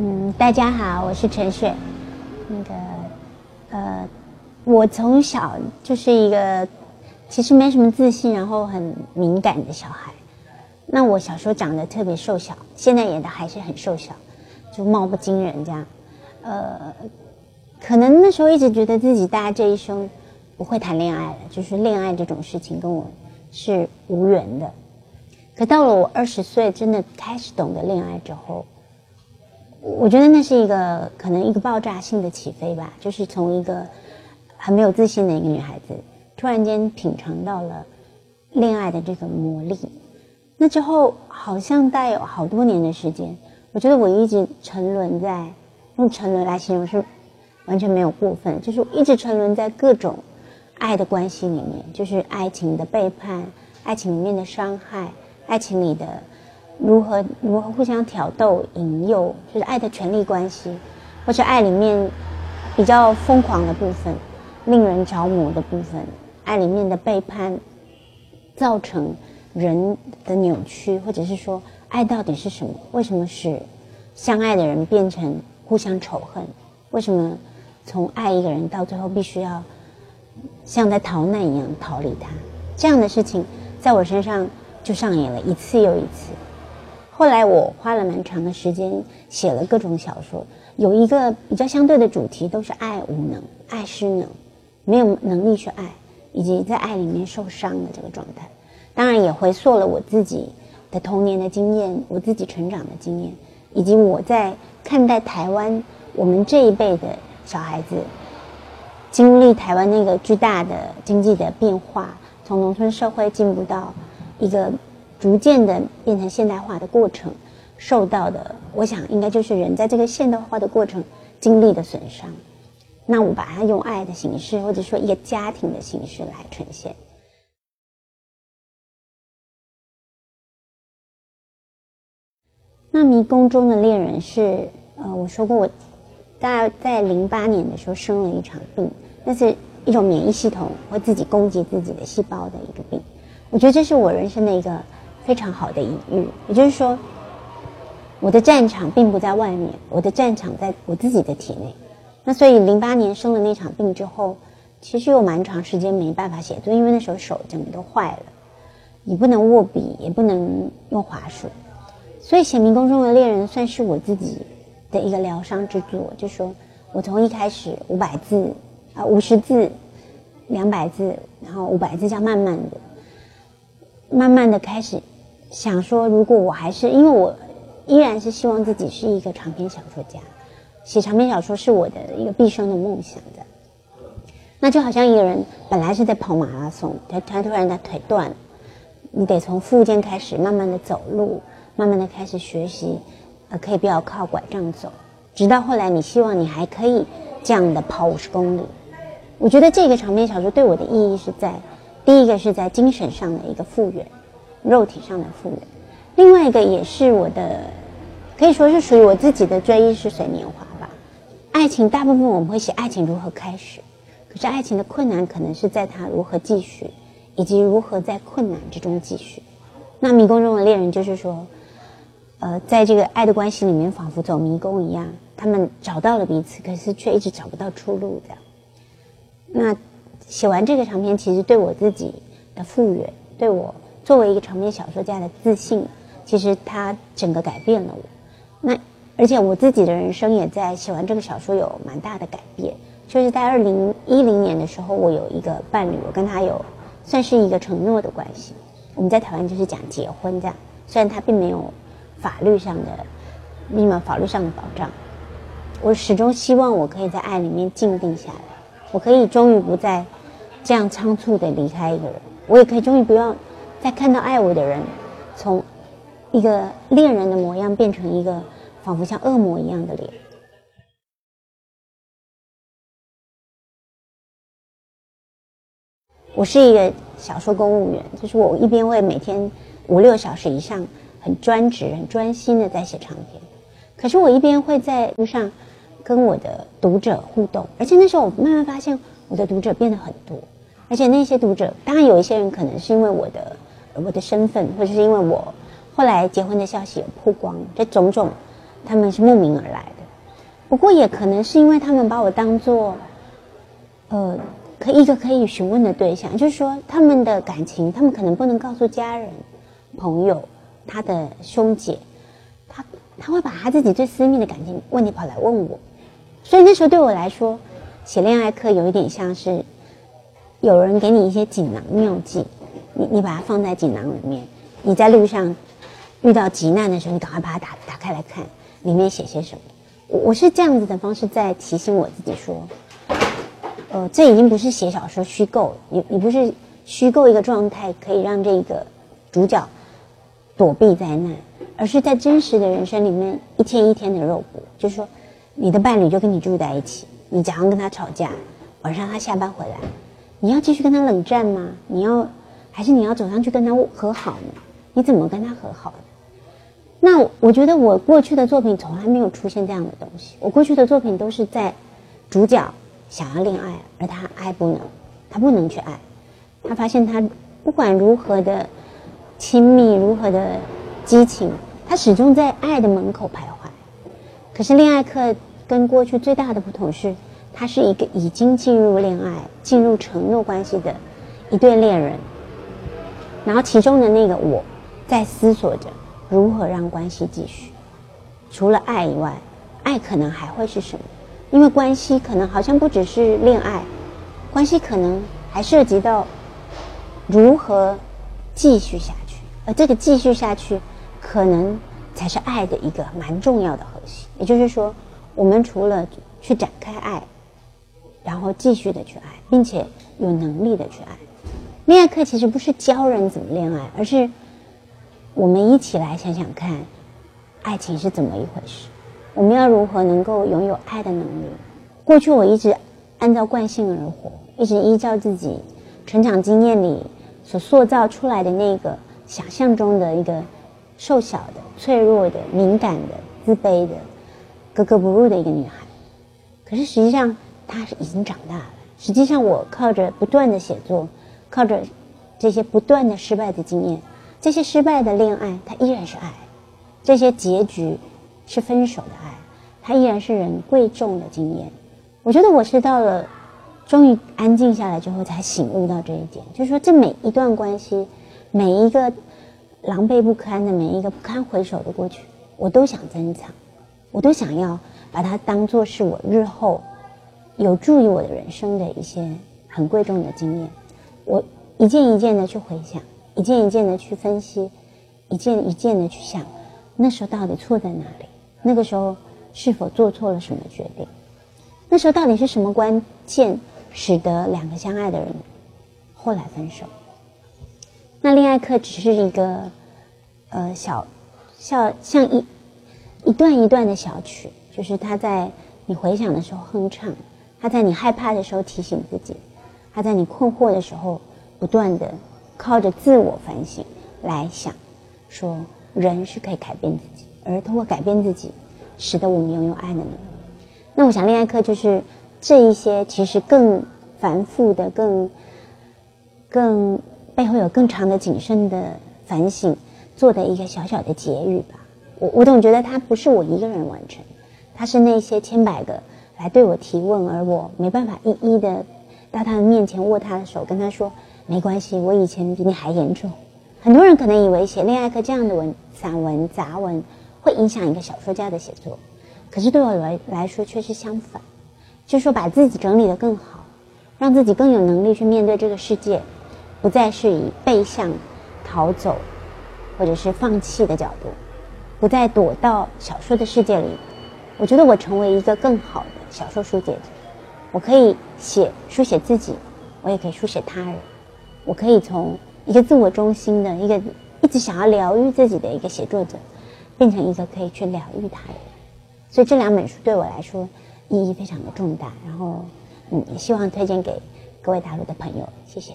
嗯，大家好，我是陈雪。那个，呃，我从小就是一个其实没什么自信，然后很敏感的小孩。那我小时候长得特别瘦小，现在也还是很瘦小，就貌不惊人这样。呃，可能那时候一直觉得自己大概这一生不会谈恋爱了，就是恋爱这种事情跟我是无缘的。可到了我二十岁，真的开始懂得恋爱之后，我觉得那是一个可能一个爆炸性的起飞吧，就是从一个很没有自信的一个女孩子，突然间品尝到了恋爱的这个魔力。那之后好像大概有好多年的时间，我觉得我一直沉沦在用沉沦来形容是完全没有过分，就是一直沉沦在各种爱的关系里面，就是爱情的背叛，爱情里面的伤害。爱情里的如何如何互相挑逗引诱，就是爱的权力关系，或者爱里面比较疯狂的部分，令人着魔的部分，爱里面的背叛，造成人的扭曲，或者是说爱到底是什么？为什么使相爱的人变成互相仇恨？为什么从爱一个人到最后必须要像在逃难一样逃离他？这样的事情在我身上。就上演了一次又一次。后来我花了蛮长的时间写了各种小说，有一个比较相对的主题，都是爱无能、爱失能，没有能力去爱，以及在爱里面受伤的这个状态。当然也回溯了我自己的童年的经验，我自己成长的经验，以及我在看待台湾我们这一辈的小孩子，经历台湾那个巨大的经济的变化，从农村社会进步到。一个逐渐的变成现代化的过程，受到的，我想应该就是人在这个现代化的过程经历的损伤。那我把它用爱的形式，或者说一个家庭的形式来呈现。那迷宫中的恋人是，呃，我说过我大概在零八年的时候生了一场病，那是一种免疫系统会自己攻击自己的细胞的一个病。我觉得这是我人生的一个非常好的隐喻，也就是说，我的战场并不在外面，我的战场在我自己的体内。那所以零八年生了那场病之后，其实有蛮长时间没办法写作，因为那时候手整个都坏了，你不能握笔，也不能用滑鼠，所以写《迷宫中的恋人》算是我自己的一个疗伤之作。就说我从一开始五百字啊，五十字、两百字，然后五百字，这样慢慢的。慢慢的开始想说，如果我还是因为我依然是希望自己是一个长篇小说家，写长篇小说是我的一个毕生的梦想的。那就好像一个人本来是在跑马拉松，他他突然他腿断了，你得从复健开始，慢慢的走路，慢慢的开始学习，呃，可以不要靠拐杖走，直到后来你希望你还可以这样的跑五十公里。我觉得这个长篇小说对我的意义是在。第一个是在精神上的一个复原，肉体上的复原；另外一个也是我的，可以说是属于我自己的追忆似水年华吧。爱情大部分我们会写爱情如何开始，可是爱情的困难可能是在它如何继续，以及如何在困难之中继续。那迷宫中的恋人就是说，呃，在这个爱的关系里面，仿佛走迷宫一样，他们找到了彼此，可是却一直找不到出路的。那。写完这个长篇，其实对我自己的复原，对我作为一个长篇小说家的自信，其实它整个改变了我。那而且我自己的人生也在写完这个小说有蛮大的改变。就是在二零一零年的时候，我有一个伴侣，我跟他有算是一个承诺的关系。我们在台湾就是讲结婚这样，虽然他并没有法律上的密码、法律上的保障，我始终希望我可以在爱里面静定下来，我可以终于不再。这样仓促的离开一个人，我也可以终于不要在看到爱我的人，从一个恋人的模样变成一个仿佛像恶魔一样的脸。我是一个小说公务员，就是我一边会每天五六小时以上很专职、很专心的在写长篇，可是我一边会在路上跟我的读者互动，而且那时候我慢慢发现我的读者变得很多。而且那些读者，当然有一些人可能是因为我的我的身份，或者是因为我后来结婚的消息有曝光，这种种，他们是慕名而来的。不过也可能是因为他们把我当做，呃，可一个可以询问的对象，就是说他们的感情，他们可能不能告诉家人、朋友、他的兄姐，他他会把他自己最私密的感情问题跑来问我，所以那时候对我来说，写恋爱课有一点像是有人给你一些锦囊妙计，你你把它放在锦囊里面，你在路上遇到急难的时候，你赶快把它打打开来看，里面写些什么。我我是这样子的方式在提醒我自己说，呃，这已经不是写小说虚构，你你不是虚构一个状态可以让这个主角躲避灾难，而是在真实的人生里面一天一天的肉搏。就是说，你的伴侣就跟你住在一起，你假装跟他吵架，晚上他下班回来，你要继续跟他冷战吗？你要还是你要走上去跟他和好呢？你怎么跟他和好？那我觉得我过去的作品从来没有出现这样的东西。我过去的作品都是在主角想要恋爱，而他爱不能，他不能去爱。他发现他不管如何的亲密，如何的激情，他始终在爱的门口徘徊。可是恋爱课跟过去最大的不同是，他是一个已经进入恋爱、进入承诺关系的一对恋人，然后其中的那个我在思索着。如何让关系继续？除了爱以外，爱可能还会是什么？因为关系可能好像不只是恋爱，关系可能还涉及到如何继续下去，而这个继续下去，可能才是爱的一个蛮重要的核心。也就是说，我们除了去展开爱，然后继续的去爱，并且有能力的去爱，恋爱课其实不是教人怎么恋爱，而是。我们一起来想想看，爱情是怎么一回事？我们要如何能够拥有爱的能力？过去我一直按照惯性而活，一直依照自己成长经验里所塑造出来的那个想象中的一个瘦小的、脆弱的、敏感的、自卑的、格格不入的一个女孩。可是实际上，她是已经长大了。实际上，我靠着不断的写作，靠着这些不断的失败的经验。这些失败的恋爱，它依然是爱；这些结局是分手的爱，它依然是人贵重的经验。我觉得我是到了终于安静下来之后，才醒悟到这一点，就是说，这每一段关系，每一个狼狈不堪的，每一个不堪回首的过去，我都想珍藏，我都想要把它当做是我日后有助于我的人生的一些很贵重的经验。我一件一件的去回想。一件一件的去分析，一件一件的去想，那时候到底错在哪里？那个时候是否做错了什么决定？那时候到底是什么关键使得两个相爱的人后来分手？那恋爱课只是一个呃小像像一一段一段的小曲，就是他在你回想的时候哼唱，他在你害怕的时候提醒自己，他在你困惑的时候不断的。靠着自我反省来想，说人是可以改变自己，而通过改变自己，使得我们拥有爱的能力。那我想，恋爱课就是这一些，其实更繁复的、更更背后有更长的谨慎的反省做的一个小小的结语吧。我我总觉得它不是我一个人完成，它是那些千百个来对我提问，而我没办法一一的到他的面前握他的手，跟他说。没关系，我以前比你还严重。很多人可能以为写恋爱课这样的文散文杂文会影响一个小说家的写作，可是对我来来说却是相反，就是说把自己整理的更好，让自己更有能力去面对这个世界，不再是以背向、逃走或者是放弃的角度，不再躲到小说的世界里。我觉得我成为一个更好的小说书写者，我可以写书写自己，我也可以书写他人。我可以从一个自我中心的一个一直想要疗愈自己的一个写作者，变成一个可以去疗愈他人。所以这两本书对我来说意义非常的重大。然后，嗯，也希望推荐给各位大陆的朋友。谢谢。